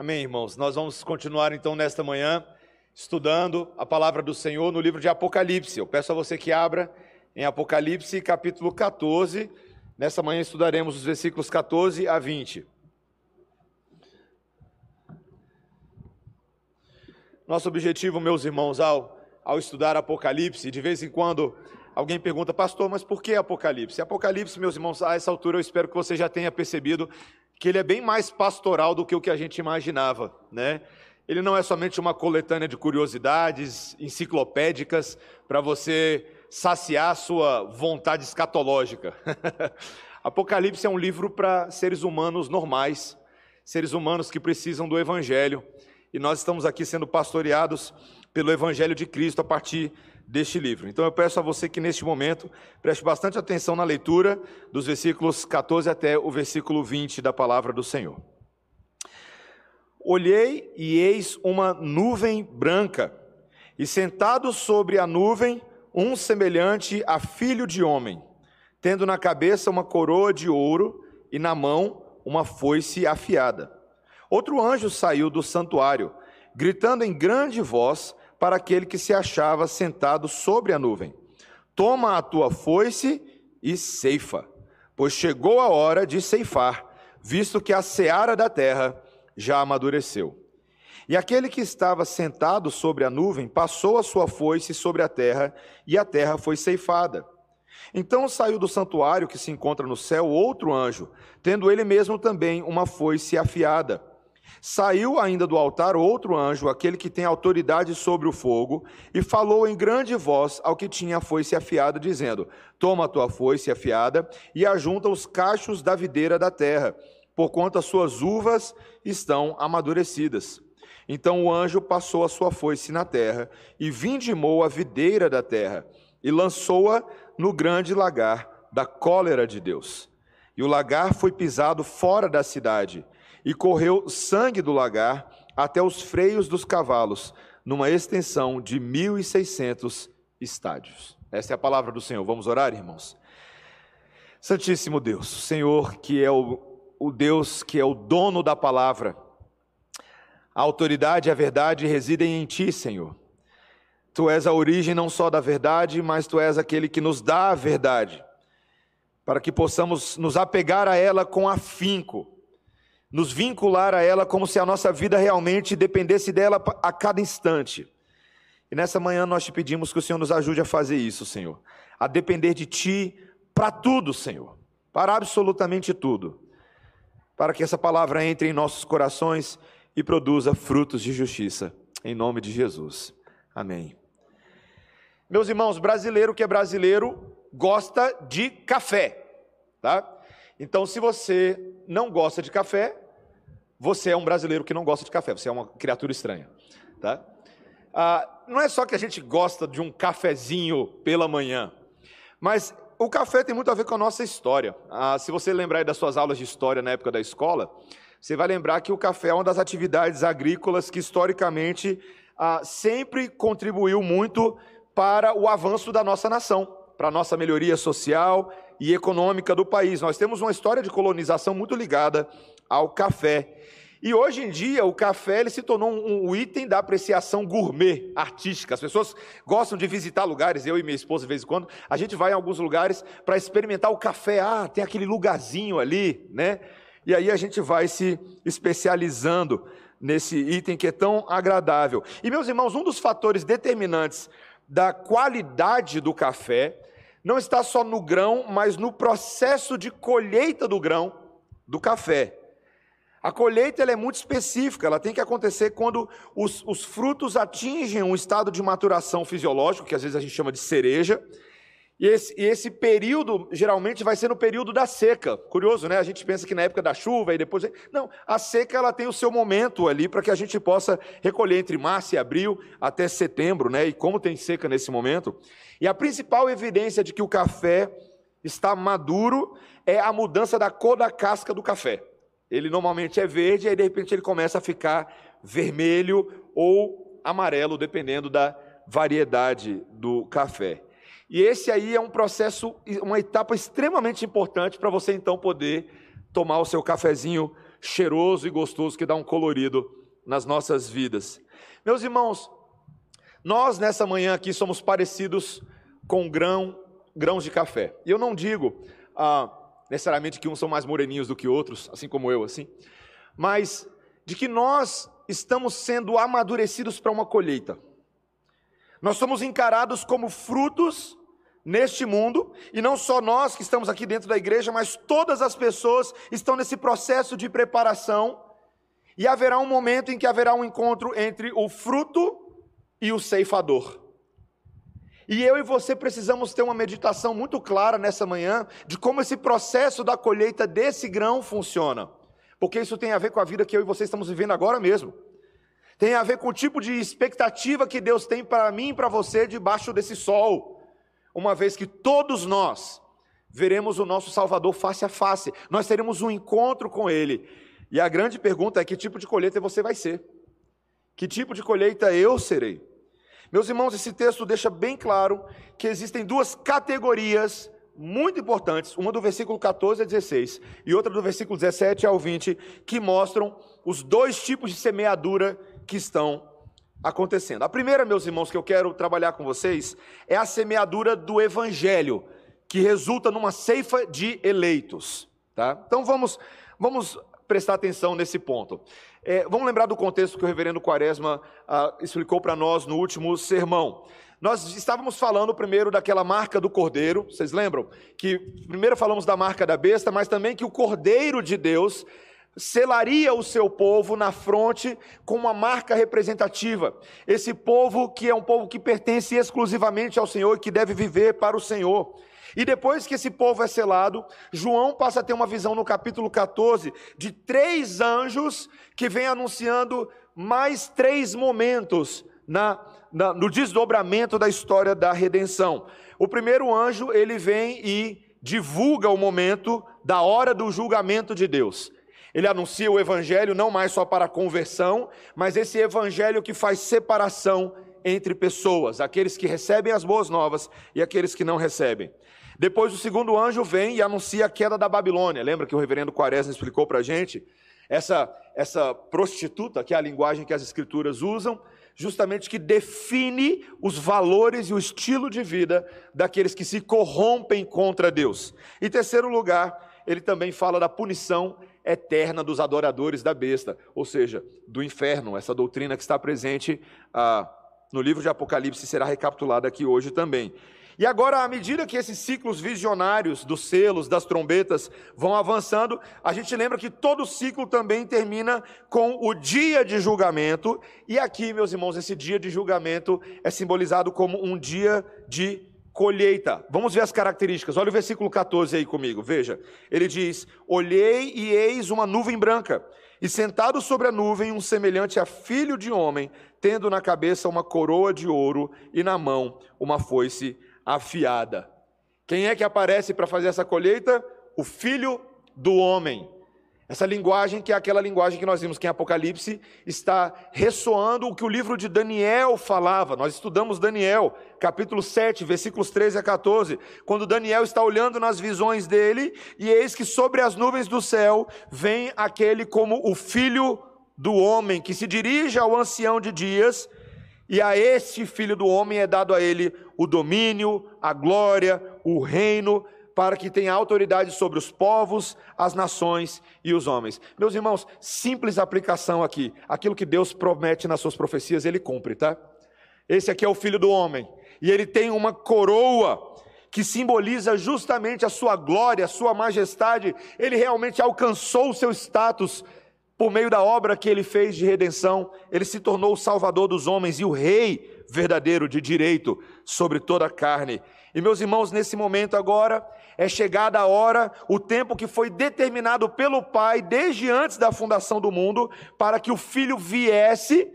Amém, irmãos. Nós vamos continuar então nesta manhã estudando a palavra do Senhor no livro de Apocalipse. Eu peço a você que abra em Apocalipse capítulo 14. Nessa manhã estudaremos os versículos 14 a 20. Nosso objetivo, meus irmãos, ao, ao estudar Apocalipse, de vez em quando alguém pergunta, pastor, mas por que Apocalipse? Apocalipse, meus irmãos, a essa altura eu espero que você já tenha percebido que ele é bem mais pastoral do que o que a gente imaginava, né? Ele não é somente uma coletânea de curiosidades enciclopédicas para você saciar sua vontade escatológica. Apocalipse é um livro para seres humanos normais, seres humanos que precisam do evangelho, e nós estamos aqui sendo pastoreados pelo evangelho de Cristo a partir deste livro. Então eu peço a você que neste momento preste bastante atenção na leitura dos versículos 14 até o versículo 20 da palavra do Senhor. Olhei e eis uma nuvem branca, e sentado sobre a nuvem, um semelhante a filho de homem, tendo na cabeça uma coroa de ouro e na mão uma foice afiada. Outro anjo saiu do santuário, gritando em grande voz para aquele que se achava sentado sobre a nuvem: Toma a tua foice e ceifa, pois chegou a hora de ceifar, visto que a seara da terra já amadureceu. E aquele que estava sentado sobre a nuvem passou a sua foice sobre a terra, e a terra foi ceifada. Então saiu do santuário que se encontra no céu outro anjo, tendo ele mesmo também uma foice afiada. Saiu ainda do altar outro anjo, aquele que tem autoridade sobre o fogo, e falou em grande voz ao que tinha a foice afiada, dizendo: Toma a tua foice afiada e ajunta os cachos da videira da terra, porquanto as suas uvas estão amadurecidas. Então o anjo passou a sua foice na terra e vindimou a videira da terra e lançou-a no grande lagar da cólera de Deus. E o lagar foi pisado fora da cidade e correu sangue do lagar até os freios dos cavalos, numa extensão de 1.600 estádios. Essa é a palavra do Senhor. Vamos orar, irmãos? Santíssimo Deus, Senhor, que é o, o Deus que é o dono da palavra, a autoridade e a verdade residem em Ti, Senhor. Tu és a origem não só da verdade, mas Tu és aquele que nos dá a verdade, para que possamos nos apegar a ela com afinco nos vincular a ela como se a nossa vida realmente dependesse dela a cada instante. E nessa manhã nós te pedimos que o Senhor nos ajude a fazer isso, Senhor, a depender de Ti para tudo, Senhor, para absolutamente tudo, para que essa palavra entre em nossos corações e produza frutos de justiça, em nome de Jesus. Amém. Meus irmãos, brasileiro que é brasileiro gosta de café, tá? Então, se você não gosta de café, você é um brasileiro que não gosta de café, você é uma criatura estranha. Tá? Ah, não é só que a gente gosta de um cafezinho pela manhã, mas o café tem muito a ver com a nossa história. Ah, se você lembrar das suas aulas de história na época da escola, você vai lembrar que o café é uma das atividades agrícolas que historicamente ah, sempre contribuiu muito para o avanço da nossa nação, para a nossa melhoria social e econômica do país. Nós temos uma história de colonização muito ligada ao café. E hoje em dia o café ele se tornou um, um, item da apreciação gourmet, artística. As pessoas gostam de visitar lugares, eu e minha esposa de vez em quando, a gente vai em alguns lugares para experimentar o café. Ah, tem aquele lugarzinho ali, né? E aí a gente vai se especializando nesse item que é tão agradável. E meus irmãos, um dos fatores determinantes da qualidade do café não está só no grão, mas no processo de colheita do grão do café. A colheita é muito específica, ela tem que acontecer quando os, os, frutos atingem um estado de maturação fisiológico, que às vezes a gente chama de cereja, e esse, e esse, período geralmente vai ser no período da seca. Curioso, né? A gente pensa que na época da chuva e depois. Não, a seca ela tem o seu momento ali para que a gente possa recolher entre março e abril até setembro, né? E como tem seca nesse momento. E a principal evidência de que o café está maduro é a mudança da cor da casca do café. Ele normalmente é verde, aí de repente ele começa a ficar vermelho ou amarelo, dependendo da variedade do café. E esse aí é um processo, uma etapa extremamente importante para você então poder tomar o seu cafezinho cheiroso e gostoso que dá um colorido nas nossas vidas. Meus irmãos, nós nessa manhã aqui somos parecidos com grão, grãos de café. E eu não digo ah, necessariamente que uns são mais moreninhos do que outros, assim como eu, assim, mas de que nós estamos sendo amadurecidos para uma colheita. Nós somos encarados como frutos neste mundo, e não só nós que estamos aqui dentro da igreja, mas todas as pessoas estão nesse processo de preparação, e haverá um momento em que haverá um encontro entre o fruto e o ceifador. E eu e você precisamos ter uma meditação muito clara nessa manhã de como esse processo da colheita desse grão funciona. Porque isso tem a ver com a vida que eu e você estamos vivendo agora mesmo. Tem a ver com o tipo de expectativa que Deus tem para mim e para você debaixo desse sol. Uma vez que todos nós veremos o nosso Salvador face a face, nós teremos um encontro com Ele. E a grande pergunta é: que tipo de colheita você vai ser? Que tipo de colheita eu serei? Meus irmãos, esse texto deixa bem claro que existem duas categorias muito importantes, uma do versículo 14 a 16 e outra do versículo 17 ao 20, que mostram os dois tipos de semeadura que estão acontecendo. A primeira, meus irmãos, que eu quero trabalhar com vocês é a semeadura do evangelho, que resulta numa ceifa de eleitos, tá? Então vamos vamos prestar atenção nesse ponto. É, vamos lembrar do contexto que o reverendo Quaresma ah, explicou para nós no último sermão. Nós estávamos falando primeiro daquela marca do cordeiro, vocês lembram? Que primeiro falamos da marca da besta, mas também que o cordeiro de Deus selaria o seu povo na fronte com uma marca representativa. Esse povo que é um povo que pertence exclusivamente ao Senhor e que deve viver para o Senhor. E depois que esse povo é selado, João passa a ter uma visão no capítulo 14 de três anjos que vêm anunciando mais três momentos na, na, no desdobramento da história da redenção. O primeiro anjo, ele vem e divulga o momento da hora do julgamento de Deus. Ele anuncia o evangelho não mais só para conversão, mas esse evangelho que faz separação entre pessoas, aqueles que recebem as boas novas e aqueles que não recebem. Depois o segundo anjo vem e anuncia a queda da Babilônia. Lembra que o reverendo Quaresma explicou para a gente? Essa, essa prostituta, que é a linguagem que as escrituras usam, justamente que define os valores e o estilo de vida daqueles que se corrompem contra Deus. Em terceiro lugar, ele também fala da punição eterna dos adoradores da besta, ou seja, do inferno, essa doutrina que está presente ah, no livro de Apocalipse será recapitulada aqui hoje também. E agora, à medida que esses ciclos visionários dos selos, das trombetas vão avançando, a gente lembra que todo ciclo também termina com o dia de julgamento. E aqui, meus irmãos, esse dia de julgamento é simbolizado como um dia de colheita. Vamos ver as características. Olha o versículo 14 aí comigo, veja. Ele diz: Olhei e eis uma nuvem branca, e sentado sobre a nuvem um semelhante a filho de homem, tendo na cabeça uma coroa de ouro e na mão uma foice afiada. Quem é que aparece para fazer essa colheita? O filho do homem. Essa linguagem, que é aquela linguagem que nós vimos que em Apocalipse, está ressoando o que o livro de Daniel falava. Nós estudamos Daniel, capítulo 7, versículos 13 a 14, quando Daniel está olhando nas visões dele, e eis que sobre as nuvens do céu vem aquele como o filho do homem, que se dirige ao ancião de dias e a este filho do homem é dado a ele o domínio, a glória, o reino, para que tenha autoridade sobre os povos, as nações e os homens. Meus irmãos, simples aplicação aqui. Aquilo que Deus promete nas suas profecias, ele cumpre, tá? Esse aqui é o filho do homem. E ele tem uma coroa que simboliza justamente a sua glória, a sua majestade. Ele realmente alcançou o seu status por meio da obra que ele fez de redenção, ele se tornou o salvador dos homens e o rei verdadeiro de direito sobre toda a carne. E meus irmãos, nesse momento agora é chegada a hora, o tempo que foi determinado pelo Pai desde antes da fundação do mundo, para que o Filho viesse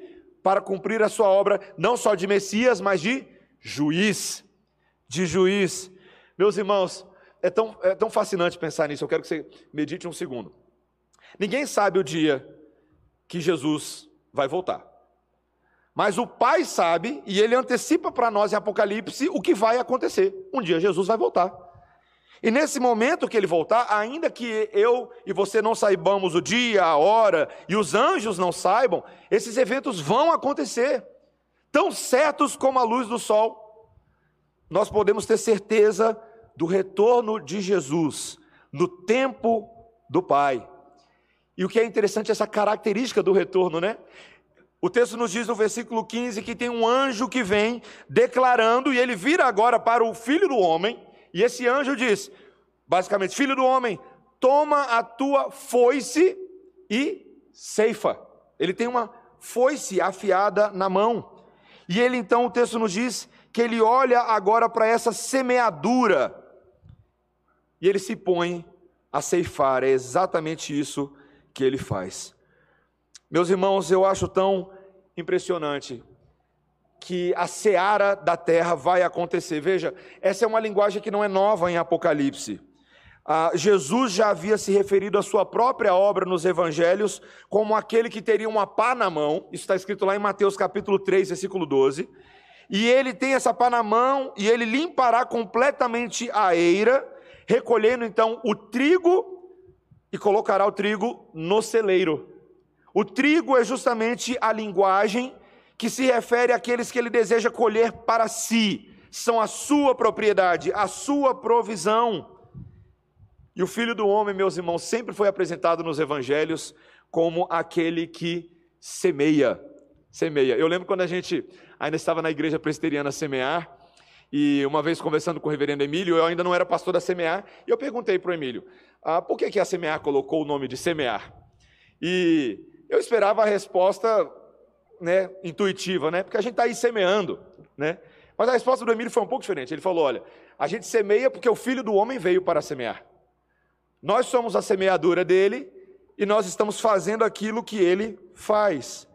para cumprir a sua obra, não só de Messias, mas de juiz. De juiz. Meus irmãos, é tão, é tão fascinante pensar nisso, eu quero que você medite um segundo. Ninguém sabe o dia que Jesus vai voltar. Mas o Pai sabe, e ele antecipa para nós em Apocalipse o que vai acontecer. Um dia Jesus vai voltar. E nesse momento que ele voltar, ainda que eu e você não saibamos o dia, a hora, e os anjos não saibam, esses eventos vão acontecer, tão certos como a luz do sol. Nós podemos ter certeza do retorno de Jesus no tempo do Pai. E o que é interessante é essa característica do retorno, né? O texto nos diz no versículo 15 que tem um anjo que vem declarando, e ele vira agora para o filho do homem, e esse anjo diz, basicamente: Filho do homem, toma a tua foice e ceifa. Ele tem uma foice afiada na mão. E ele então, o texto nos diz que ele olha agora para essa semeadura e ele se põe a ceifar. É exatamente isso que ele faz. Meus irmãos, eu acho tão impressionante que a seara da terra vai acontecer. Veja, essa é uma linguagem que não é nova em Apocalipse. Ah, Jesus já havia se referido à sua própria obra nos evangelhos como aquele que teria uma pá na mão, isso está escrito lá em Mateus capítulo 3, versículo 12. E ele tem essa pá na mão e ele limpará completamente a eira, recolhendo então o trigo e colocará o trigo no celeiro. O trigo é justamente a linguagem que se refere àqueles que ele deseja colher para si, são a sua propriedade, a sua provisão. E o filho do homem, meus irmãos, sempre foi apresentado nos evangelhos como aquele que semeia. Semeia. Eu lembro quando a gente ainda estava na igreja presbiteriana semear, e uma vez conversando com o reverendo Emílio, eu ainda não era pastor da semear, e eu perguntei para o Emílio, ah, por que, que a semear colocou o nome de semear? E eu esperava a resposta né, intuitiva, né? Porque a gente está aí semeando, né? Mas a resposta do Emílio foi um pouco diferente. Ele falou: olha, a gente semeia porque o filho do homem veio para semear. Nós somos a semeadura dele e nós estamos fazendo aquilo que ele faz.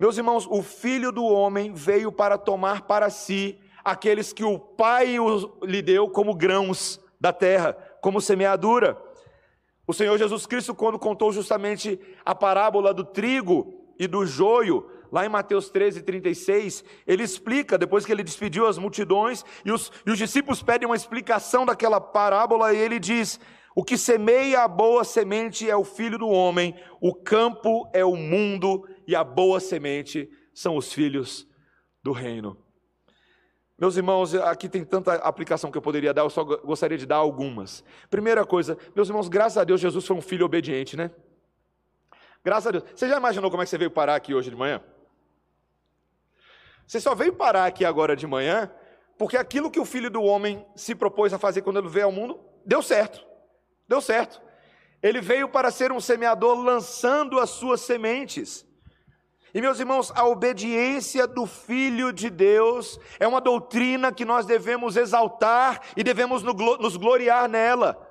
Meus irmãos, o filho do homem veio para tomar para si aqueles que o Pai lhe deu como grãos da terra, como semeadura. O Senhor Jesus Cristo, quando contou justamente a parábola do trigo e do joio, lá em Mateus 13, 36, ele explica, depois que ele despediu as multidões, e os, e os discípulos pedem uma explicação daquela parábola, e ele diz: O que semeia a boa semente é o filho do homem, o campo é o mundo, e a boa semente são os filhos do reino. Meus irmãos, aqui tem tanta aplicação que eu poderia dar, eu só gostaria de dar algumas. Primeira coisa, meus irmãos, graças a Deus, Jesus foi um filho obediente, né? Graças a Deus. Você já imaginou como é que você veio parar aqui hoje de manhã? Você só veio parar aqui agora de manhã porque aquilo que o filho do homem se propôs a fazer quando ele veio ao mundo deu certo. Deu certo. Ele veio para ser um semeador lançando as suas sementes. E meus irmãos, a obediência do Filho de Deus é uma doutrina que nós devemos exaltar e devemos nos gloriar nela.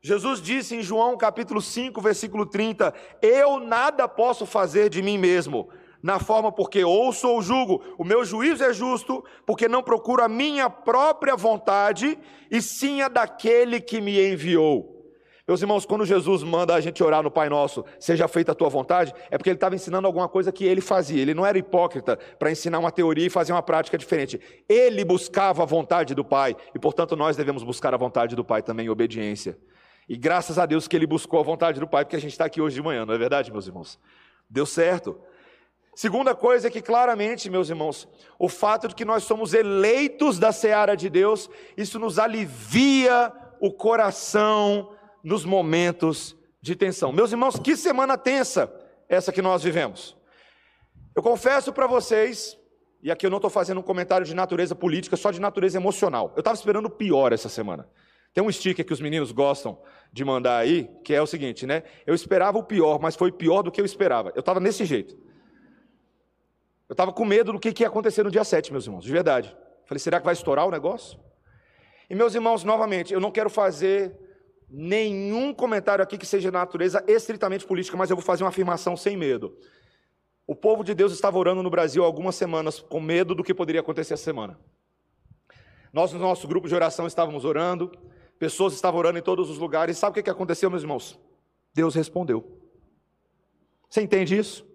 Jesus disse em João capítulo 5, versículo 30: Eu nada posso fazer de mim mesmo, na forma porque ouço ou julgo. O meu juízo é justo, porque não procuro a minha própria vontade, e sim a daquele que me enviou. Meus irmãos, quando Jesus manda a gente orar no Pai Nosso, seja feita a tua vontade, é porque ele estava ensinando alguma coisa que ele fazia. Ele não era hipócrita para ensinar uma teoria e fazer uma prática diferente. Ele buscava a vontade do Pai, e portanto nós devemos buscar a vontade do Pai também em obediência. E graças a Deus que ele buscou a vontade do Pai, porque a gente está aqui hoje de manhã, não é verdade, meus irmãos? Deu certo. Segunda coisa é que claramente, meus irmãos, o fato de que nós somos eleitos da seara de Deus, isso nos alivia o coração nos momentos de tensão. Meus irmãos, que semana tensa essa que nós vivemos. Eu confesso para vocês, e aqui eu não estou fazendo um comentário de natureza política, só de natureza emocional. Eu estava esperando o pior essa semana. Tem um sticker que os meninos gostam de mandar aí, que é o seguinte, né? Eu esperava o pior, mas foi pior do que eu esperava. Eu estava nesse jeito. Eu estava com medo do que, que ia acontecer no dia 7, meus irmãos, de verdade. Falei, será que vai estourar o negócio? E meus irmãos, novamente, eu não quero fazer nenhum comentário aqui que seja de natureza estritamente política, mas eu vou fazer uma afirmação sem medo. O povo de Deus estava orando no Brasil há algumas semanas com medo do que poderia acontecer essa semana. Nós, no nosso grupo de oração, estávamos orando, pessoas estavam orando em todos os lugares. Sabe o que aconteceu, meus irmãos? Deus respondeu. Você entende isso?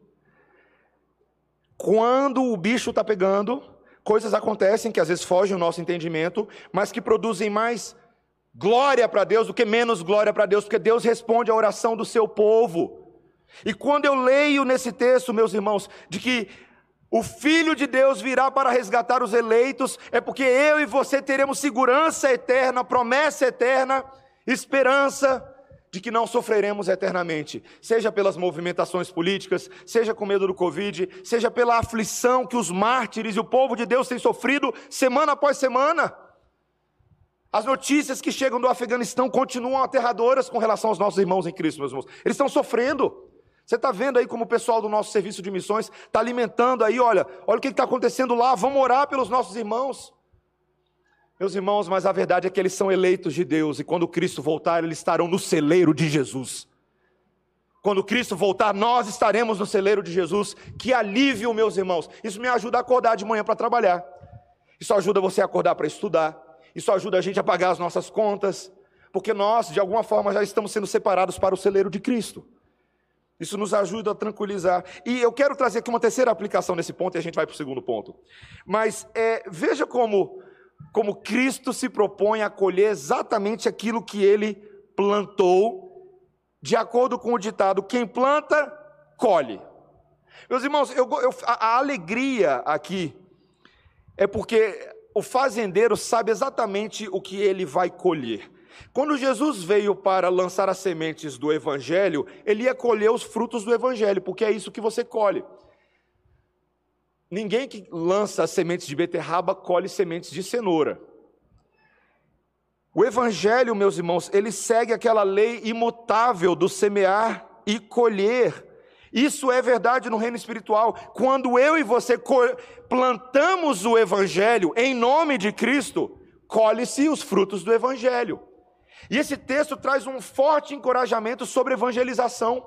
Quando o bicho está pegando, coisas acontecem que às vezes fogem o nosso entendimento, mas que produzem mais glória para Deus do que menos glória para Deus, porque Deus responde à oração do seu povo. E quando eu leio nesse texto, meus irmãos, de que o Filho de Deus virá para resgatar os eleitos, é porque eu e você teremos segurança eterna, promessa eterna, esperança de que não sofreremos eternamente, seja pelas movimentações políticas, seja com medo do Covid, seja pela aflição que os mártires e o povo de Deus têm sofrido semana após semana. As notícias que chegam do Afeganistão continuam aterradoras com relação aos nossos irmãos em Cristo, meus irmãos. Eles estão sofrendo. Você está vendo aí como o pessoal do nosso serviço de missões está alimentando aí, olha, olha o que está acontecendo lá, vamos orar pelos nossos irmãos. Meus irmãos, mas a verdade é que eles são eleitos de Deus e quando Cristo voltar, eles estarão no celeiro de Jesus. Quando Cristo voltar, nós estaremos no celeiro de Jesus. Que alívio, meus irmãos. Isso me ajuda a acordar de manhã para trabalhar. Isso ajuda você a acordar para estudar. Isso ajuda a gente a pagar as nossas contas. Porque nós, de alguma forma, já estamos sendo separados para o celeiro de Cristo. Isso nos ajuda a tranquilizar. E eu quero trazer aqui uma terceira aplicação nesse ponto e a gente vai para o segundo ponto. Mas é, veja como como Cristo se propõe a colher exatamente aquilo que ele plantou, de acordo com o ditado: quem planta, colhe. Meus irmãos, eu, eu, a, a alegria aqui é porque o fazendeiro sabe exatamente o que ele vai colher. Quando Jesus veio para lançar as sementes do Evangelho, ele ia colher os frutos do Evangelho, porque é isso que você colhe. Ninguém que lança sementes de beterraba colhe sementes de cenoura. O evangelho, meus irmãos, ele segue aquela lei imutável do semear e colher. Isso é verdade no reino espiritual. Quando eu e você plantamos o evangelho em nome de Cristo, colhe-se os frutos do evangelho. E esse texto traz um forte encorajamento sobre evangelização,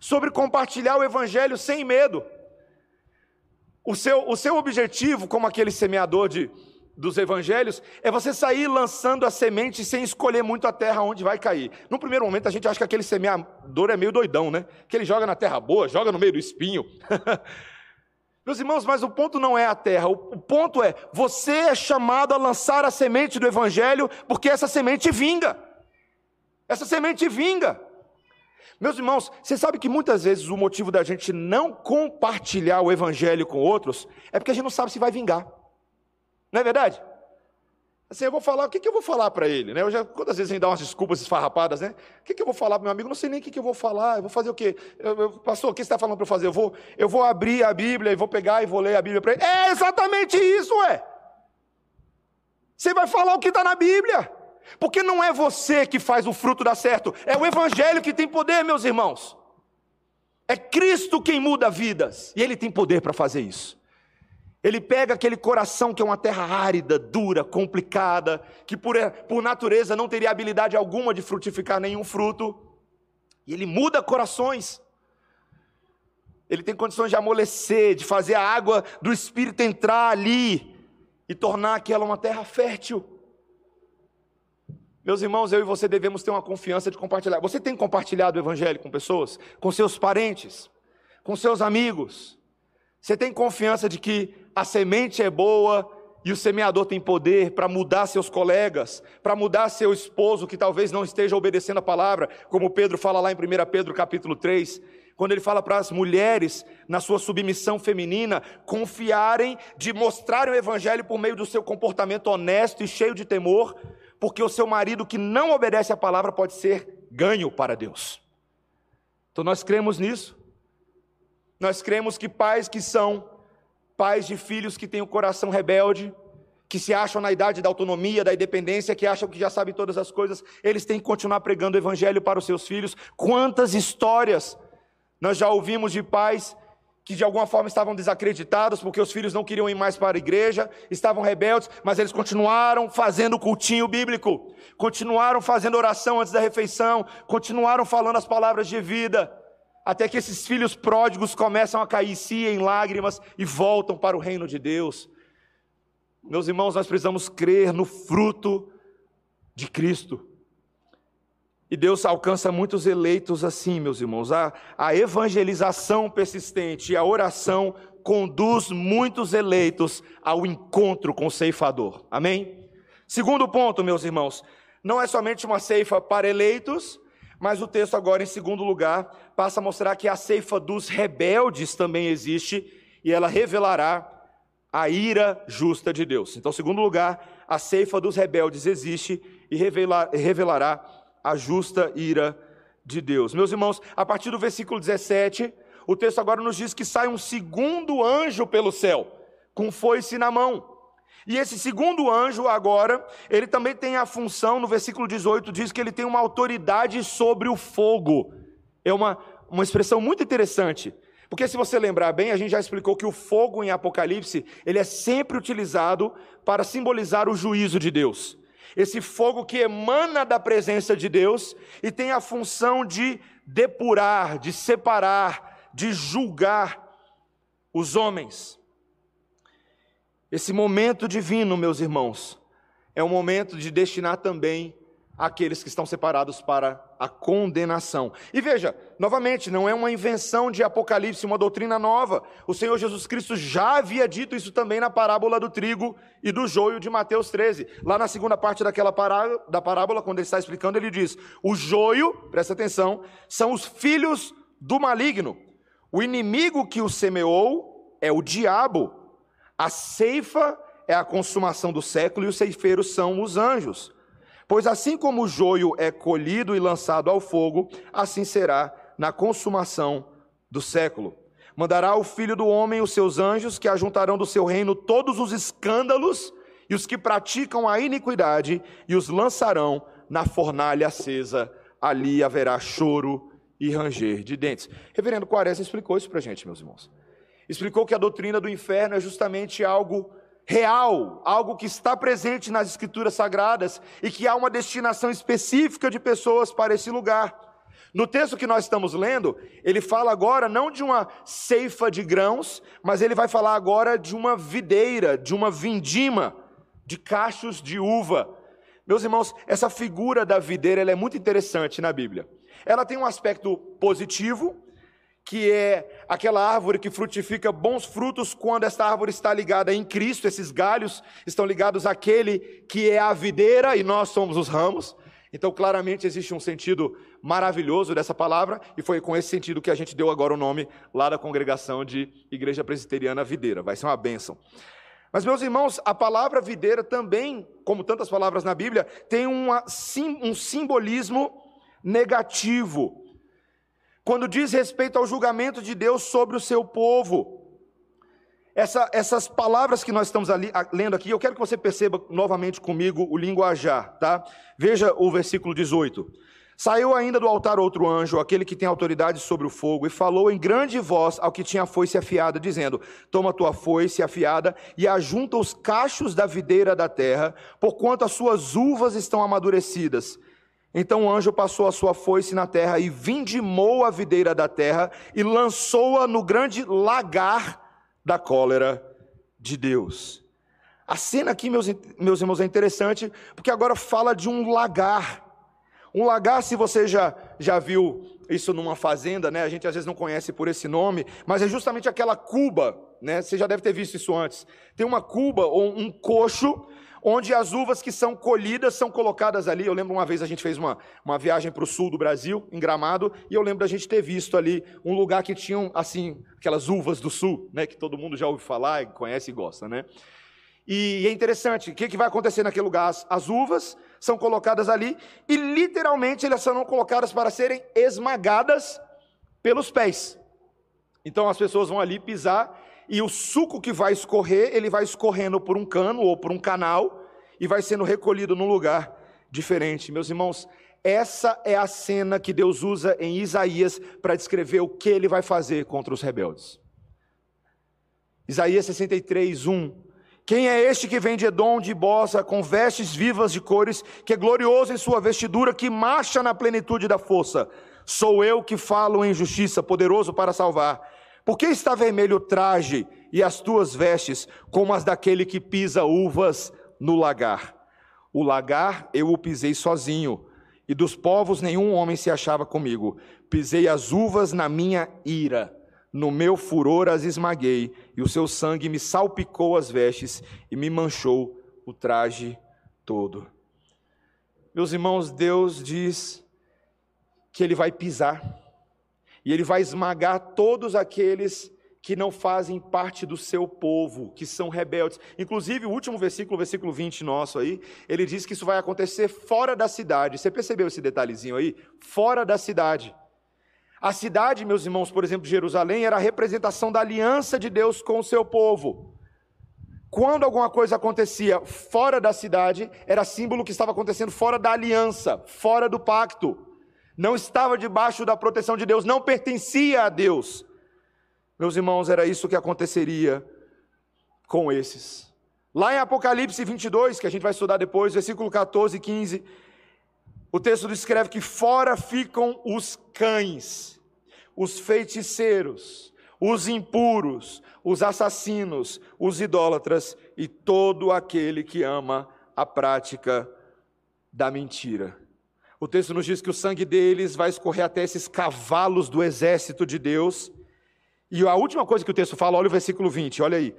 sobre compartilhar o evangelho sem medo. O seu, o seu objetivo, como aquele semeador de, dos evangelhos, é você sair lançando a semente sem escolher muito a terra onde vai cair. No primeiro momento, a gente acha que aquele semeador é meio doidão, né? Que ele joga na terra boa, joga no meio do espinho. Meus irmãos, mas o ponto não é a terra, o ponto é você é chamado a lançar a semente do evangelho, porque essa semente vinga. Essa semente vinga. Meus irmãos, você sabe que muitas vezes o motivo da gente não compartilhar o evangelho com outros é porque a gente não sabe se vai vingar. Não é verdade? Assim, eu vou falar, o que, que eu vou falar para ele? Né? Eu já, quantas vezes a gente dá umas desculpas esfarrapadas, né? O que, que eu vou falar para meu amigo? Não sei nem o que, que eu vou falar, eu vou fazer o quê? Eu, eu, pastor, o que você está falando para eu fazer? Eu vou, eu vou abrir a Bíblia e vou pegar e vou ler a Bíblia para ele. É exatamente isso, é. Você vai falar o que está na Bíblia. Porque não é você que faz o fruto dar certo, é o Evangelho que tem poder, meus irmãos. É Cristo quem muda vidas, e Ele tem poder para fazer isso. Ele pega aquele coração que é uma terra árida, dura, complicada, que por, por natureza não teria habilidade alguma de frutificar nenhum fruto, e Ele muda corações. Ele tem condições de amolecer, de fazer a água do Espírito entrar ali e tornar aquela uma terra fértil. Meus irmãos, eu e você devemos ter uma confiança de compartilhar. Você tem compartilhado o Evangelho com pessoas? Com seus parentes? Com seus amigos? Você tem confiança de que a semente é boa e o semeador tem poder para mudar seus colegas, para mudar seu esposo que talvez não esteja obedecendo a palavra, como Pedro fala lá em 1 Pedro capítulo 3, quando ele fala para as mulheres, na sua submissão feminina, confiarem de mostrarem o evangelho por meio do seu comportamento honesto e cheio de temor, porque o seu marido que não obedece à palavra pode ser ganho para Deus. Então nós cremos nisso. Nós cremos que pais que são pais de filhos que têm o coração rebelde, que se acham na idade da autonomia, da independência, que acham que já sabem todas as coisas, eles têm que continuar pregando o evangelho para os seus filhos. Quantas histórias nós já ouvimos de pais que de alguma forma estavam desacreditados, porque os filhos não queriam ir mais para a igreja, estavam rebeldes, mas eles continuaram fazendo o cultinho bíblico, continuaram fazendo oração antes da refeição, continuaram falando as palavras de vida, até que esses filhos pródigos começam a cair si em lágrimas e voltam para o reino de Deus. Meus irmãos, nós precisamos crer no fruto de Cristo. E Deus alcança muitos eleitos assim, meus irmãos. A, a evangelização persistente e a oração conduz muitos eleitos ao encontro com o ceifador. Amém? Segundo ponto, meus irmãos, Não é somente uma ceifa para eleitos, mas o texto agora, em segundo lugar, passa a mostrar que a ceifa dos rebeldes também existe e ela revelará a ira justa de Deus. Então, segundo lugar, a ceifa dos rebeldes existe e revelar, revelará a justa ira de Deus. Meus irmãos, a partir do versículo 17, o texto agora nos diz que sai um segundo anjo pelo céu, com foice na mão. E esse segundo anjo, agora, ele também tem a função, no versículo 18, diz que ele tem uma autoridade sobre o fogo. É uma, uma expressão muito interessante. Porque se você lembrar bem, a gente já explicou que o fogo em Apocalipse, ele é sempre utilizado para simbolizar o juízo de Deus. Esse fogo que emana da presença de Deus e tem a função de depurar, de separar, de julgar os homens. Esse momento divino, meus irmãos, é um momento de destinar também aqueles que estão separados para a condenação. E veja, novamente, não é uma invenção de Apocalipse, uma doutrina nova. O Senhor Jesus Cristo já havia dito isso também na parábola do trigo e do joio de Mateus 13. Lá na segunda parte daquela parábola, da parábola, quando ele está explicando, ele diz: O joio, presta atenção, são os filhos do maligno. O inimigo que o semeou é o diabo. A ceifa é a consumação do século e os ceifeiros são os anjos. Pois assim como o joio é colhido e lançado ao fogo, assim será na consumação do século. Mandará o filho do homem os seus anjos, que ajuntarão do seu reino todos os escândalos e os que praticam a iniquidade, e os lançarão na fornalha acesa. Ali haverá choro e ranger de dentes. Reverendo Quaresma explicou isso para a gente, meus irmãos explicou que a doutrina do inferno é justamente algo real, algo que está presente nas escrituras sagradas e que há uma destinação específica de pessoas para esse lugar. No texto que nós estamos lendo, ele fala agora não de uma ceifa de grãos, mas ele vai falar agora de uma videira, de uma vindima, de cachos de uva. Meus irmãos, essa figura da videira é muito interessante na Bíblia. Ela tem um aspecto positivo, que é aquela árvore que frutifica bons frutos quando esta árvore está ligada em Cristo, esses galhos estão ligados àquele que é a videira e nós somos os ramos. Então, claramente existe um sentido maravilhoso dessa palavra, e foi com esse sentido que a gente deu agora o nome lá da congregação de Igreja Presbiteriana Videira. Vai ser uma bênção. Mas, meus irmãos, a palavra videira também, como tantas palavras na Bíblia, tem uma, um simbolismo negativo quando diz respeito ao julgamento de Deus sobre o seu povo. Essa, essas palavras que nós estamos ali, lendo aqui, eu quero que você perceba novamente comigo o linguajar, tá? Veja o versículo 18. Saiu ainda do altar outro anjo, aquele que tem autoridade sobre o fogo, e falou em grande voz ao que tinha a foice afiada, dizendo: Toma tua foice afiada e ajunta os cachos da videira da terra, porquanto as suas uvas estão amadurecidas. Então o anjo passou a sua foice na terra e vindimou a videira da terra e lançou-a no grande lagar da cólera de Deus. A cena aqui, meus, meus irmãos, é interessante, porque agora fala de um lagar. Um lagar, se você já, já viu isso numa fazenda, né? A gente às vezes não conhece por esse nome, mas é justamente aquela cuba, né? Você já deve ter visto isso antes. Tem uma cuba ou um coxo onde as uvas que são colhidas são colocadas ali. Eu lembro uma vez a gente fez uma, uma viagem para o sul do Brasil, em Gramado, e eu lembro da gente ter visto ali um lugar que tinham, assim, aquelas uvas do sul, né, que todo mundo já ouve falar, conhece e gosta, né? E é interessante, o que, que vai acontecer naquele lugar? As, as uvas são colocadas ali e literalmente elas são colocadas para serem esmagadas pelos pés. Então as pessoas vão ali pisar e o suco que vai escorrer, ele vai escorrendo por um cano ou por um canal e vai sendo recolhido num lugar diferente. Meus irmãos, essa é a cena que Deus usa em Isaías para descrever o que ele vai fazer contra os rebeldes. Isaías 63, 1. Quem é este que vem de Edom, de Bosa, com vestes vivas de cores, que é glorioso em sua vestidura, que marcha na plenitude da força? Sou eu que falo em justiça, poderoso para salvar. Por que está vermelho o traje e as tuas vestes como as daquele que pisa uvas no lagar? O lagar eu o pisei sozinho, e dos povos nenhum homem se achava comigo. Pisei as uvas na minha ira, no meu furor as esmaguei, e o seu sangue me salpicou as vestes e me manchou o traje todo. Meus irmãos, Deus diz que Ele vai pisar, e Ele vai esmagar todos aqueles que não fazem parte do seu povo, que são rebeldes. Inclusive, o último versículo, versículo 20 nosso aí, ele diz que isso vai acontecer fora da cidade. Você percebeu esse detalhezinho aí? Fora da cidade. A cidade, meus irmãos, por exemplo, Jerusalém, era a representação da aliança de Deus com o seu povo. Quando alguma coisa acontecia fora da cidade, era símbolo que estava acontecendo fora da aliança, fora do pacto. Não estava debaixo da proteção de Deus, não pertencia a Deus. Meus irmãos, era isso que aconteceria com esses. Lá em Apocalipse 22, que a gente vai estudar depois, versículo 14 e 15, o texto descreve que fora ficam os cães, os feiticeiros, os impuros, os assassinos, os idólatras e todo aquele que ama a prática da mentira. O texto nos diz que o sangue deles vai escorrer até esses cavalos do exército de Deus e a última coisa que o texto fala, olha o versículo 20, olha aí.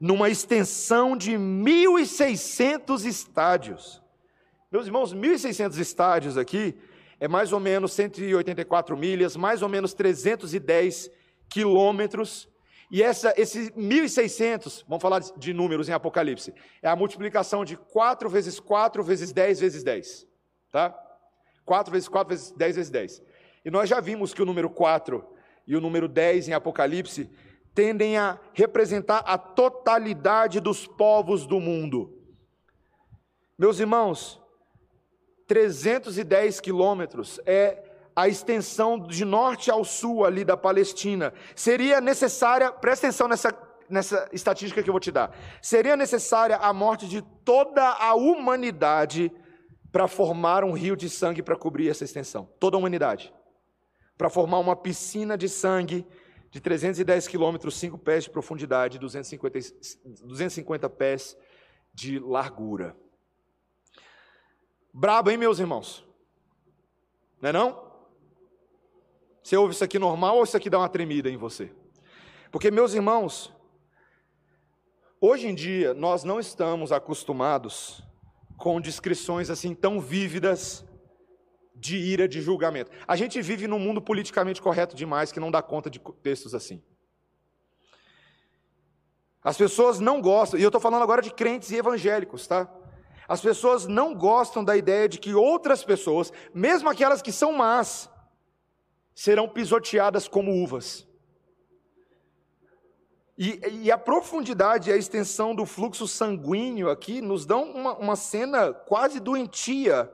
Numa extensão de 1.600 estádios. Meus irmãos, 1.600 estádios aqui é mais ou menos 184 milhas, mais ou menos 310 quilômetros. E essa, esses 1.600, vamos falar de números em Apocalipse, é a multiplicação de 4 vezes 4 vezes 10 vezes 10. Tá? 4 vezes 4 vezes 10 vezes 10. E nós já vimos que o número 4 e o número 10 em Apocalipse tendem a representar a totalidade dos povos do mundo. Meus irmãos, 310 quilômetros é a extensão de norte ao sul ali da Palestina. Seria necessária, presta atenção nessa, nessa estatística que eu vou te dar. Seria necessária a morte de toda a humanidade para formar um rio de sangue para cobrir essa extensão. Toda a humanidade para formar uma piscina de sangue de 310 quilômetros, 5 pés de profundidade, 250, 250 pés de largura. Brabo, hein, meus irmãos? Não é não? Você ouve isso aqui normal ou isso aqui dá uma tremida em você? Porque, meus irmãos, hoje em dia nós não estamos acostumados com descrições assim tão vívidas de ira, de julgamento. A gente vive num mundo politicamente correto demais que não dá conta de textos assim. As pessoas não gostam, e eu estou falando agora de crentes e evangélicos, tá? As pessoas não gostam da ideia de que outras pessoas, mesmo aquelas que são más, serão pisoteadas como uvas. E, e, a profundidade e a extensão do fluxo sanguíneo aqui nos dão uma, uma cena quase doentia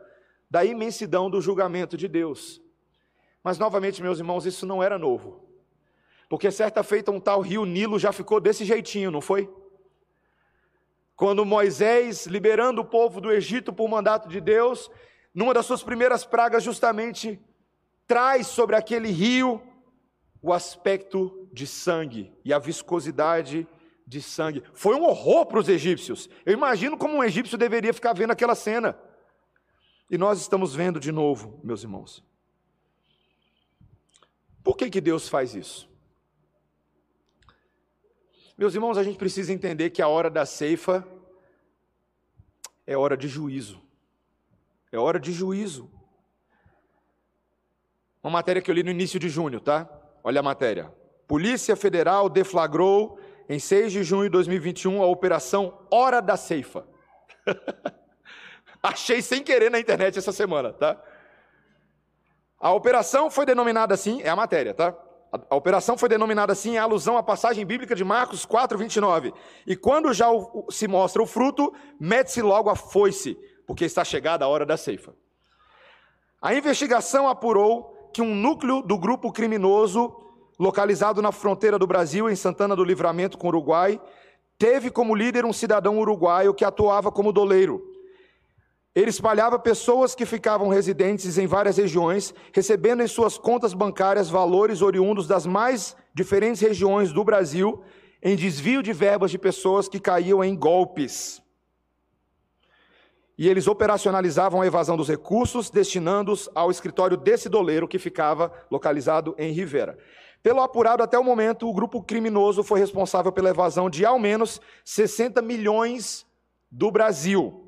da imensidão do julgamento de Deus. Mas, novamente, meus irmãos, isso não era novo. Porque certa feita um tal rio Nilo já ficou desse jeitinho, não foi? Quando Moisés, liberando o povo do Egito por mandato de Deus, numa das suas primeiras pragas, justamente traz sobre aquele rio o aspecto de sangue e a viscosidade de sangue. Foi um horror para os egípcios. Eu imagino como um egípcio deveria ficar vendo aquela cena. E nós estamos vendo de novo, meus irmãos. Por que, que Deus faz isso? Meus irmãos, a gente precisa entender que a hora da ceifa é hora de juízo. É hora de juízo. Uma matéria que eu li no início de junho, tá? Olha a matéria. Polícia Federal deflagrou em 6 de junho de 2021 a operação Hora da Ceifa. Achei sem querer na internet essa semana, tá? A operação foi denominada assim, é a matéria, tá? A, operação foi denominada assim em alusão à passagem bíblica de Marcos 4, 29. E quando já o, se mostra o fruto, mete-se logo a foice, porque está chegada a hora da ceifa. A investigação apurou que um núcleo do grupo criminoso, localizado na fronteira do Brasil, em Santana do Livramento com o Uruguai, teve como líder um cidadão uruguaio que atuava como doleiro. Ele espalhava pessoas que ficavam residentes em várias regiões, recebendo em suas contas bancárias valores oriundos das mais diferentes regiões do Brasil, em desvio de verbas de pessoas que caíam em golpes. E eles operacionalizavam a evasão dos recursos, destinando-os ao escritório desse doleiro que ficava localizado em Rivera. Pelo apurado até o momento, o grupo criminoso foi responsável pela evasão de ao menos 60 milhões do Brasil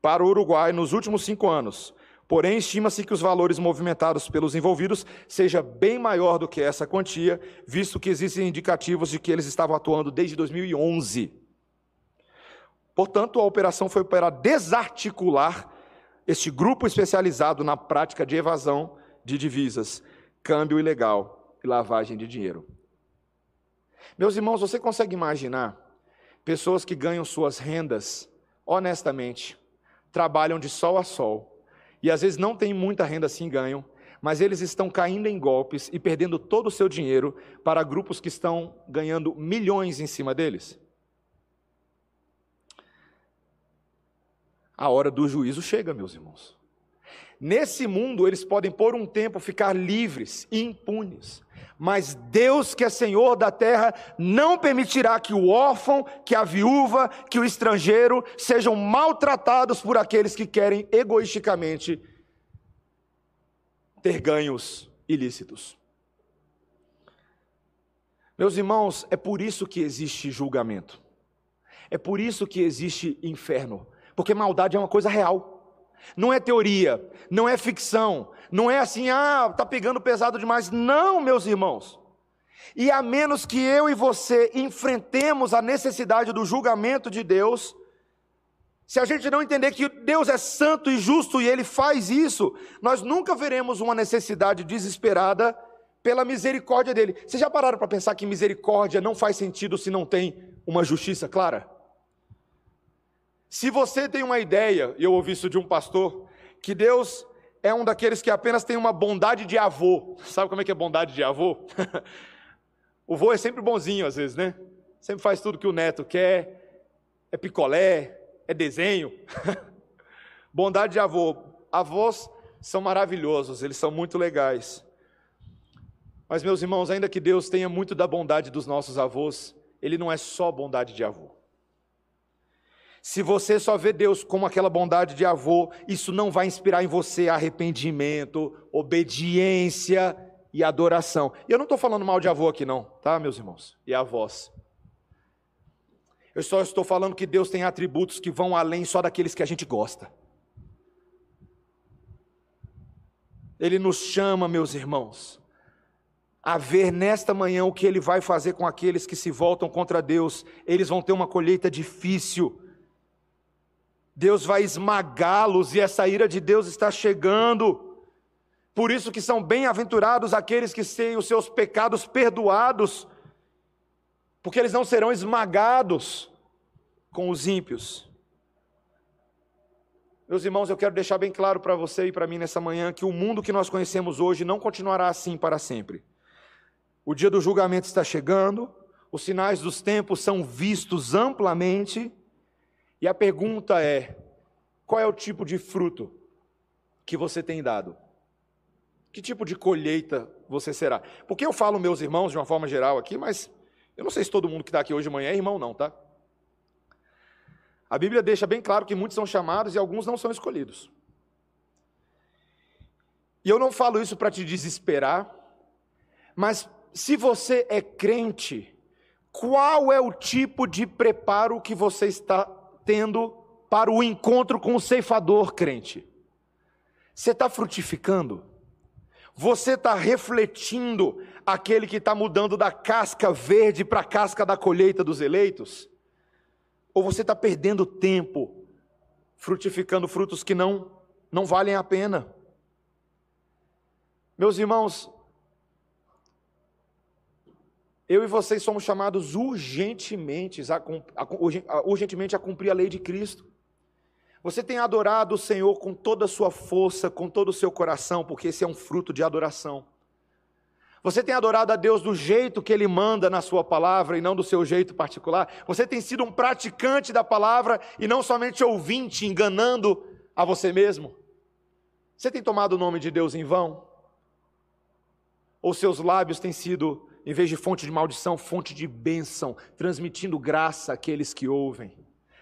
para o Uruguai nos últimos cinco anos. Porém, estima-se que os valores movimentados pelos envolvidos seja bem maior do que essa quantia, visto que existem indicativos de que eles estavam atuando desde 2011. Portanto, a operação foi para desarticular este grupo especializado na prática de evasão de divisas, câmbio ilegal e lavagem de dinheiro. Meus irmãos, você consegue imaginar pessoas que ganham suas rendas honestamente, trabalham de sol a sol e às vezes não têm muita renda assim ganham, mas eles estão caindo em golpes e perdendo todo o seu dinheiro para grupos que estão ganhando milhões em cima deles? A hora do juízo chega, meus irmãos. Nesse mundo, eles podem por um tempo ficar livres e impunes, mas Deus, que é Senhor da terra, não permitirá que o órfão, que a viúva, que o estrangeiro sejam maltratados por aqueles que querem egoisticamente ter ganhos ilícitos. Meus irmãos, é por isso que existe julgamento. É por isso que existe inferno, porque maldade é uma coisa real. Não é teoria, não é ficção, não é assim, ah, tá pegando pesado demais. Não, meus irmãos. E a menos que eu e você enfrentemos a necessidade do julgamento de Deus, se a gente não entender que Deus é santo e justo e Ele faz isso, nós nunca veremos uma necessidade desesperada pela misericórdia dele. Vocês já pararam para pensar que misericórdia não faz sentido se não tem uma justiça clara? Se você tem uma ideia, e eu ouvi isso de um pastor, que Deus é um daqueles que apenas tem uma bondade de avô. Sabe como é que é bondade de avô? o avô é sempre bonzinho às vezes, né? Sempre faz tudo que o neto quer. É picolé, é desenho. bondade de avô. Avós são maravilhosos, eles são muito legais. Mas meus irmãos, ainda que Deus tenha muito da bondade dos nossos avós, ele não é só bondade de avô. Se você só vê Deus como aquela bondade de avô, isso não vai inspirar em você arrependimento, obediência e adoração. E eu não estou falando mal de avô aqui, não, tá, meus irmãos? E avós. Eu só estou falando que Deus tem atributos que vão além só daqueles que a gente gosta. Ele nos chama, meus irmãos, a ver nesta manhã o que ele vai fazer com aqueles que se voltam contra Deus. Eles vão ter uma colheita difícil Deus vai esmagá-los e essa ira de Deus está chegando. Por isso que são bem-aventurados aqueles que têm os seus pecados perdoados, porque eles não serão esmagados com os ímpios. Meus irmãos, eu quero deixar bem claro para você e para mim nessa manhã que o mundo que nós conhecemos hoje não continuará assim para sempre. O dia do julgamento está chegando, os sinais dos tempos são vistos amplamente, e a pergunta é: qual é o tipo de fruto que você tem dado? Que tipo de colheita você será? Porque eu falo meus irmãos de uma forma geral aqui, mas eu não sei se todo mundo que está aqui hoje de manhã é irmão, não, tá? A Bíblia deixa bem claro que muitos são chamados e alguns não são escolhidos. E eu não falo isso para te desesperar, mas se você é crente, qual é o tipo de preparo que você está tendo para o encontro com o ceifador, crente? Você está frutificando? Você está refletindo aquele que está mudando da casca verde para a casca da colheita dos eleitos? Ou você está perdendo tempo frutificando frutos que não, não valem a pena? Meus irmãos, eu e vocês somos chamados urgentemente a, a, urgentemente a cumprir a lei de Cristo. Você tem adorado o Senhor com toda a sua força, com todo o seu coração, porque esse é um fruto de adoração. Você tem adorado a Deus do jeito que Ele manda na Sua palavra e não do seu jeito particular. Você tem sido um praticante da palavra e não somente ouvinte, enganando a você mesmo. Você tem tomado o nome de Deus em vão? Ou seus lábios têm sido em vez de fonte de maldição, fonte de bênção, transmitindo graça àqueles que ouvem.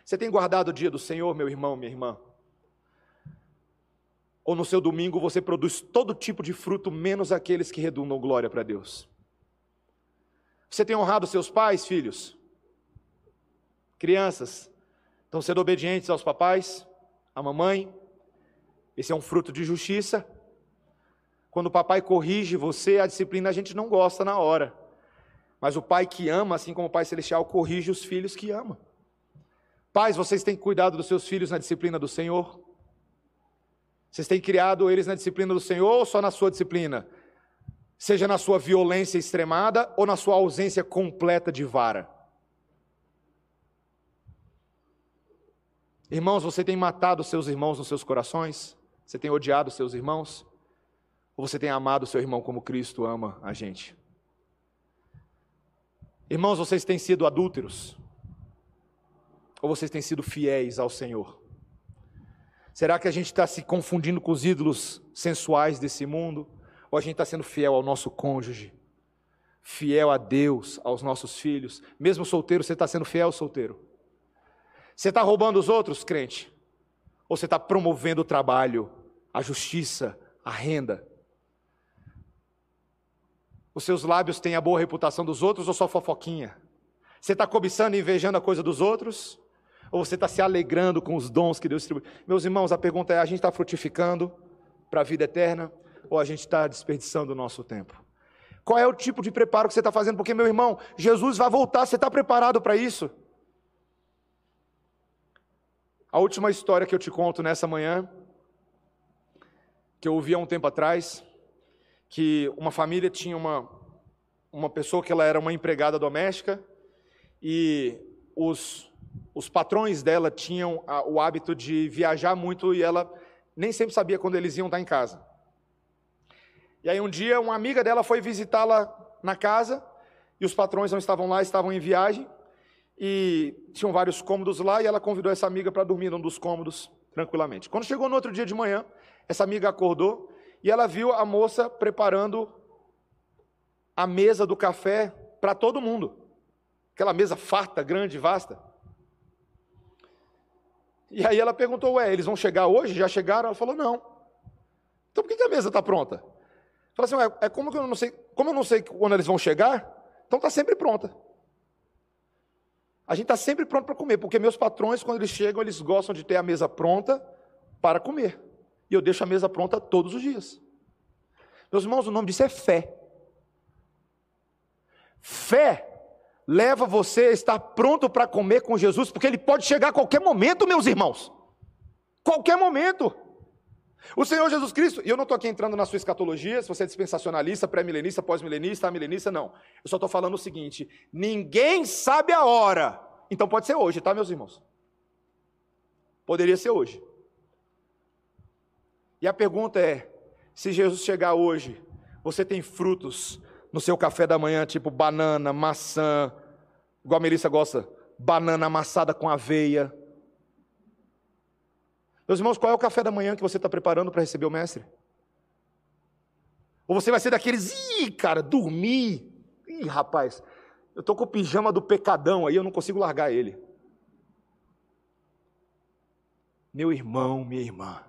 Você tem guardado o dia do Senhor, meu irmão, minha irmã? Ou no seu domingo você produz todo tipo de fruto, menos aqueles que redundam glória para Deus? Você tem honrado seus pais, filhos? Crianças, estão sendo obedientes aos papais, à mamãe? Esse é um fruto de justiça. Quando o papai corrige você, a disciplina a gente não gosta na hora. Mas o pai que ama, assim como o pai celestial, corrige os filhos que ama. Pais, vocês têm cuidado dos seus filhos na disciplina do Senhor? Vocês têm criado eles na disciplina do Senhor ou só na sua disciplina? Seja na sua violência extremada ou na sua ausência completa de vara. Irmãos, você tem matado seus irmãos nos seus corações? Você tem odiado seus irmãos? Ou você tem amado seu irmão como Cristo ama a gente? Irmãos, vocês têm sido adúlteros? Ou vocês têm sido fiéis ao Senhor? Será que a gente está se confundindo com os ídolos sensuais desse mundo? Ou a gente está sendo fiel ao nosso cônjuge? Fiel a Deus, aos nossos filhos? Mesmo solteiro, você está sendo fiel solteiro? Você está roubando os outros, crente? Ou você está promovendo o trabalho, a justiça, a renda? Os seus lábios têm a boa reputação dos outros ou só fofoquinha? Você está cobiçando e invejando a coisa dos outros? Ou você está se alegrando com os dons que Deus distribui? Meus irmãos, a pergunta é: a gente está frutificando para a vida eterna? Ou a gente está desperdiçando o nosso tempo? Qual é o tipo de preparo que você está fazendo? Porque, meu irmão, Jesus vai voltar, você está preparado para isso? A última história que eu te conto nessa manhã, que eu ouvi há um tempo atrás, que uma família tinha uma, uma pessoa que ela era uma empregada doméstica e os os patrões dela tinham o hábito de viajar muito e ela nem sempre sabia quando eles iam estar em casa. E aí um dia uma amiga dela foi visitá-la na casa e os patrões não estavam lá, estavam em viagem e tinham vários cômodos lá e ela convidou essa amiga para dormir num dos cômodos tranquilamente. Quando chegou no outro dia de manhã, essa amiga acordou e ela viu a moça preparando a mesa do café para todo mundo. Aquela mesa farta, grande, vasta. E aí ela perguntou, ué, eles vão chegar hoje? Já chegaram? Ela falou, não. Então por que a mesa está pronta? Falou assim, ué, é como que eu não sei, como eu não sei quando eles vão chegar, então está sempre pronta. A gente está sempre pronto para comer, porque meus patrões, quando eles chegam, eles gostam de ter a mesa pronta para comer. E eu deixo a mesa pronta todos os dias. Meus irmãos, o nome disso é fé. Fé leva você a estar pronto para comer com Jesus, porque ele pode chegar a qualquer momento, meus irmãos. Qualquer momento. O Senhor Jesus Cristo, e eu não estou aqui entrando na sua escatologia, se você é dispensacionalista, pré-milenista, pós-milenista, amilenista, não. Eu só estou falando o seguinte: ninguém sabe a hora. Então pode ser hoje, tá, meus irmãos? Poderia ser hoje. E a pergunta é: se Jesus chegar hoje, você tem frutos no seu café da manhã, tipo banana, maçã, igual a Melissa gosta, banana amassada com aveia. Meus irmãos, qual é o café da manhã que você está preparando para receber o mestre? Ou você vai ser daqueles, ih, cara, dormir. Ih, rapaz, eu estou com o pijama do pecadão aí, eu não consigo largar ele. Meu irmão, minha irmã,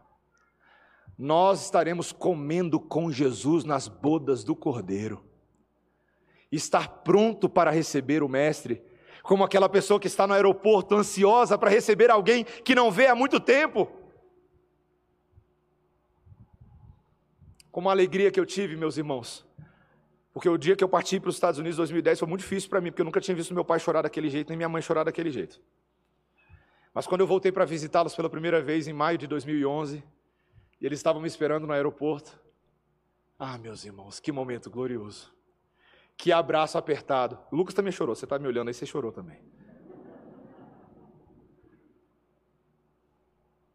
nós estaremos comendo com Jesus nas bodas do Cordeiro estar pronto para receber o Mestre, como aquela pessoa que está no aeroporto ansiosa para receber alguém que não vê há muito tempo. Como a alegria que eu tive, meus irmãos, porque o dia que eu parti para os Estados Unidos em 2010 foi muito difícil para mim, porque eu nunca tinha visto meu pai chorar daquele jeito, nem minha mãe chorar daquele jeito. Mas quando eu voltei para visitá-los pela primeira vez em maio de 2011, e eles estavam me esperando no aeroporto, ah, meus irmãos, que momento glorioso. Que abraço apertado. O Lucas também chorou, você está me olhando aí, você chorou também.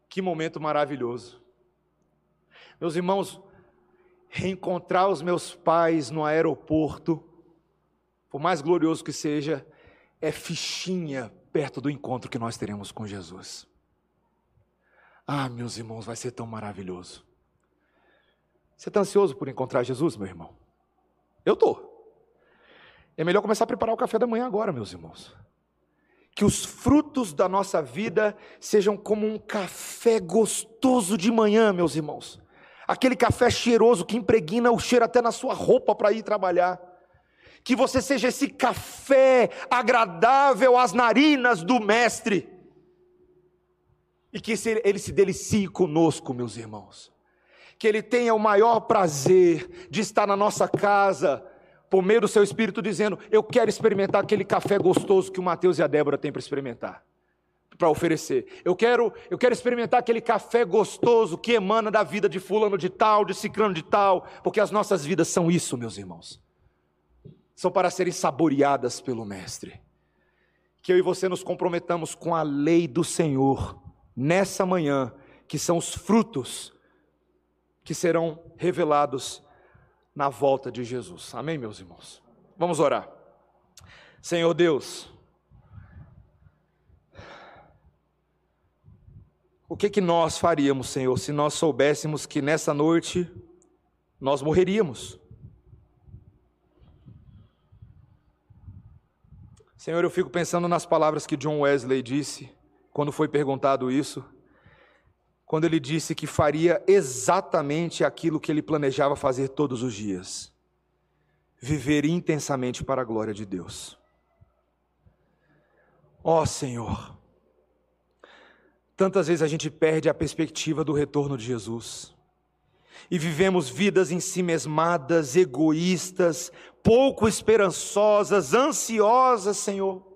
Que momento maravilhoso. Meus irmãos, reencontrar os meus pais no aeroporto, por mais glorioso que seja, é fichinha perto do encontro que nós teremos com Jesus. Ah, meus irmãos, vai ser tão maravilhoso. Você está ansioso por encontrar Jesus, meu irmão? Eu estou. É melhor começar a preparar o café da manhã agora, meus irmãos. Que os frutos da nossa vida sejam como um café gostoso de manhã, meus irmãos. Aquele café cheiroso que impregna o cheiro até na sua roupa para ir trabalhar. Que você seja esse café agradável às narinas do Mestre. E que ele se delicie conosco, meus irmãos. Que ele tenha o maior prazer de estar na nossa casa, por meio do seu espírito, dizendo: Eu quero experimentar aquele café gostoso que o Mateus e a Débora têm para experimentar, para oferecer. Eu quero, eu quero experimentar aquele café gostoso que emana da vida de fulano de tal, de ciclano de tal, porque as nossas vidas são isso, meus irmãos. São para serem saboreadas pelo Mestre. Que eu e você nos comprometamos com a lei do Senhor nessa manhã, que são os frutos que serão revelados na volta de Jesus. Amém, meus irmãos? Vamos orar. Senhor Deus, o que que nós faríamos, Senhor, se nós soubéssemos que nessa noite nós morreríamos? Senhor, eu fico pensando nas palavras que John Wesley disse quando foi perguntado isso, quando ele disse que faria exatamente aquilo que ele planejava fazer todos os dias: viver intensamente para a glória de Deus. Ó oh, Senhor, tantas vezes a gente perde a perspectiva do retorno de Jesus e vivemos vidas em si mesmadas, egoístas, pouco esperançosas, ansiosas, Senhor.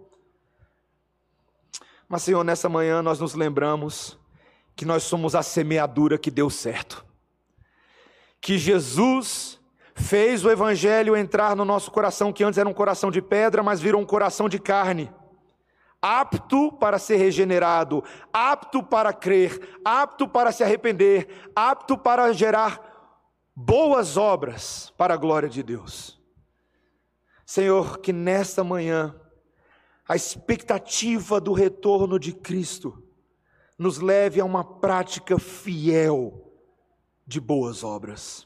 Mas, Senhor, nessa manhã nós nos lembramos que nós somos a semeadura que deu certo. Que Jesus fez o Evangelho entrar no nosso coração, que antes era um coração de pedra, mas virou um coração de carne. Apto para ser regenerado, apto para crer, apto para se arrepender, apto para gerar boas obras para a glória de Deus. Senhor, que nesta manhã a expectativa do retorno de Cristo nos leve a uma prática fiel de boas obras.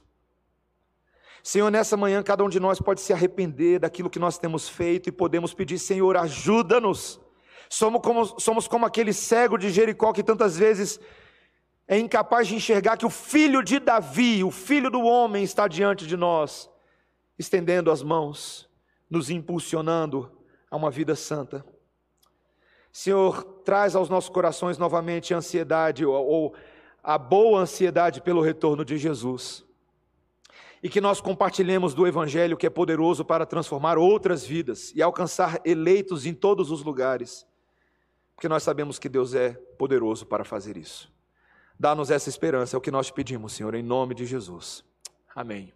Senhor, nessa manhã cada um de nós pode se arrepender daquilo que nós temos feito e podemos pedir, Senhor, ajuda-nos. Somos como, somos como aquele cego de Jericó que tantas vezes é incapaz de enxergar que o filho de Davi, o filho do homem, está diante de nós, estendendo as mãos, nos impulsionando a uma vida santa. Senhor, traz aos nossos corações novamente a ansiedade ou, ou a boa ansiedade pelo retorno de Jesus. E que nós compartilhemos do Evangelho que é poderoso para transformar outras vidas e alcançar eleitos em todos os lugares, porque nós sabemos que Deus é poderoso para fazer isso. Dá-nos essa esperança, é o que nós pedimos, Senhor, em nome de Jesus. Amém.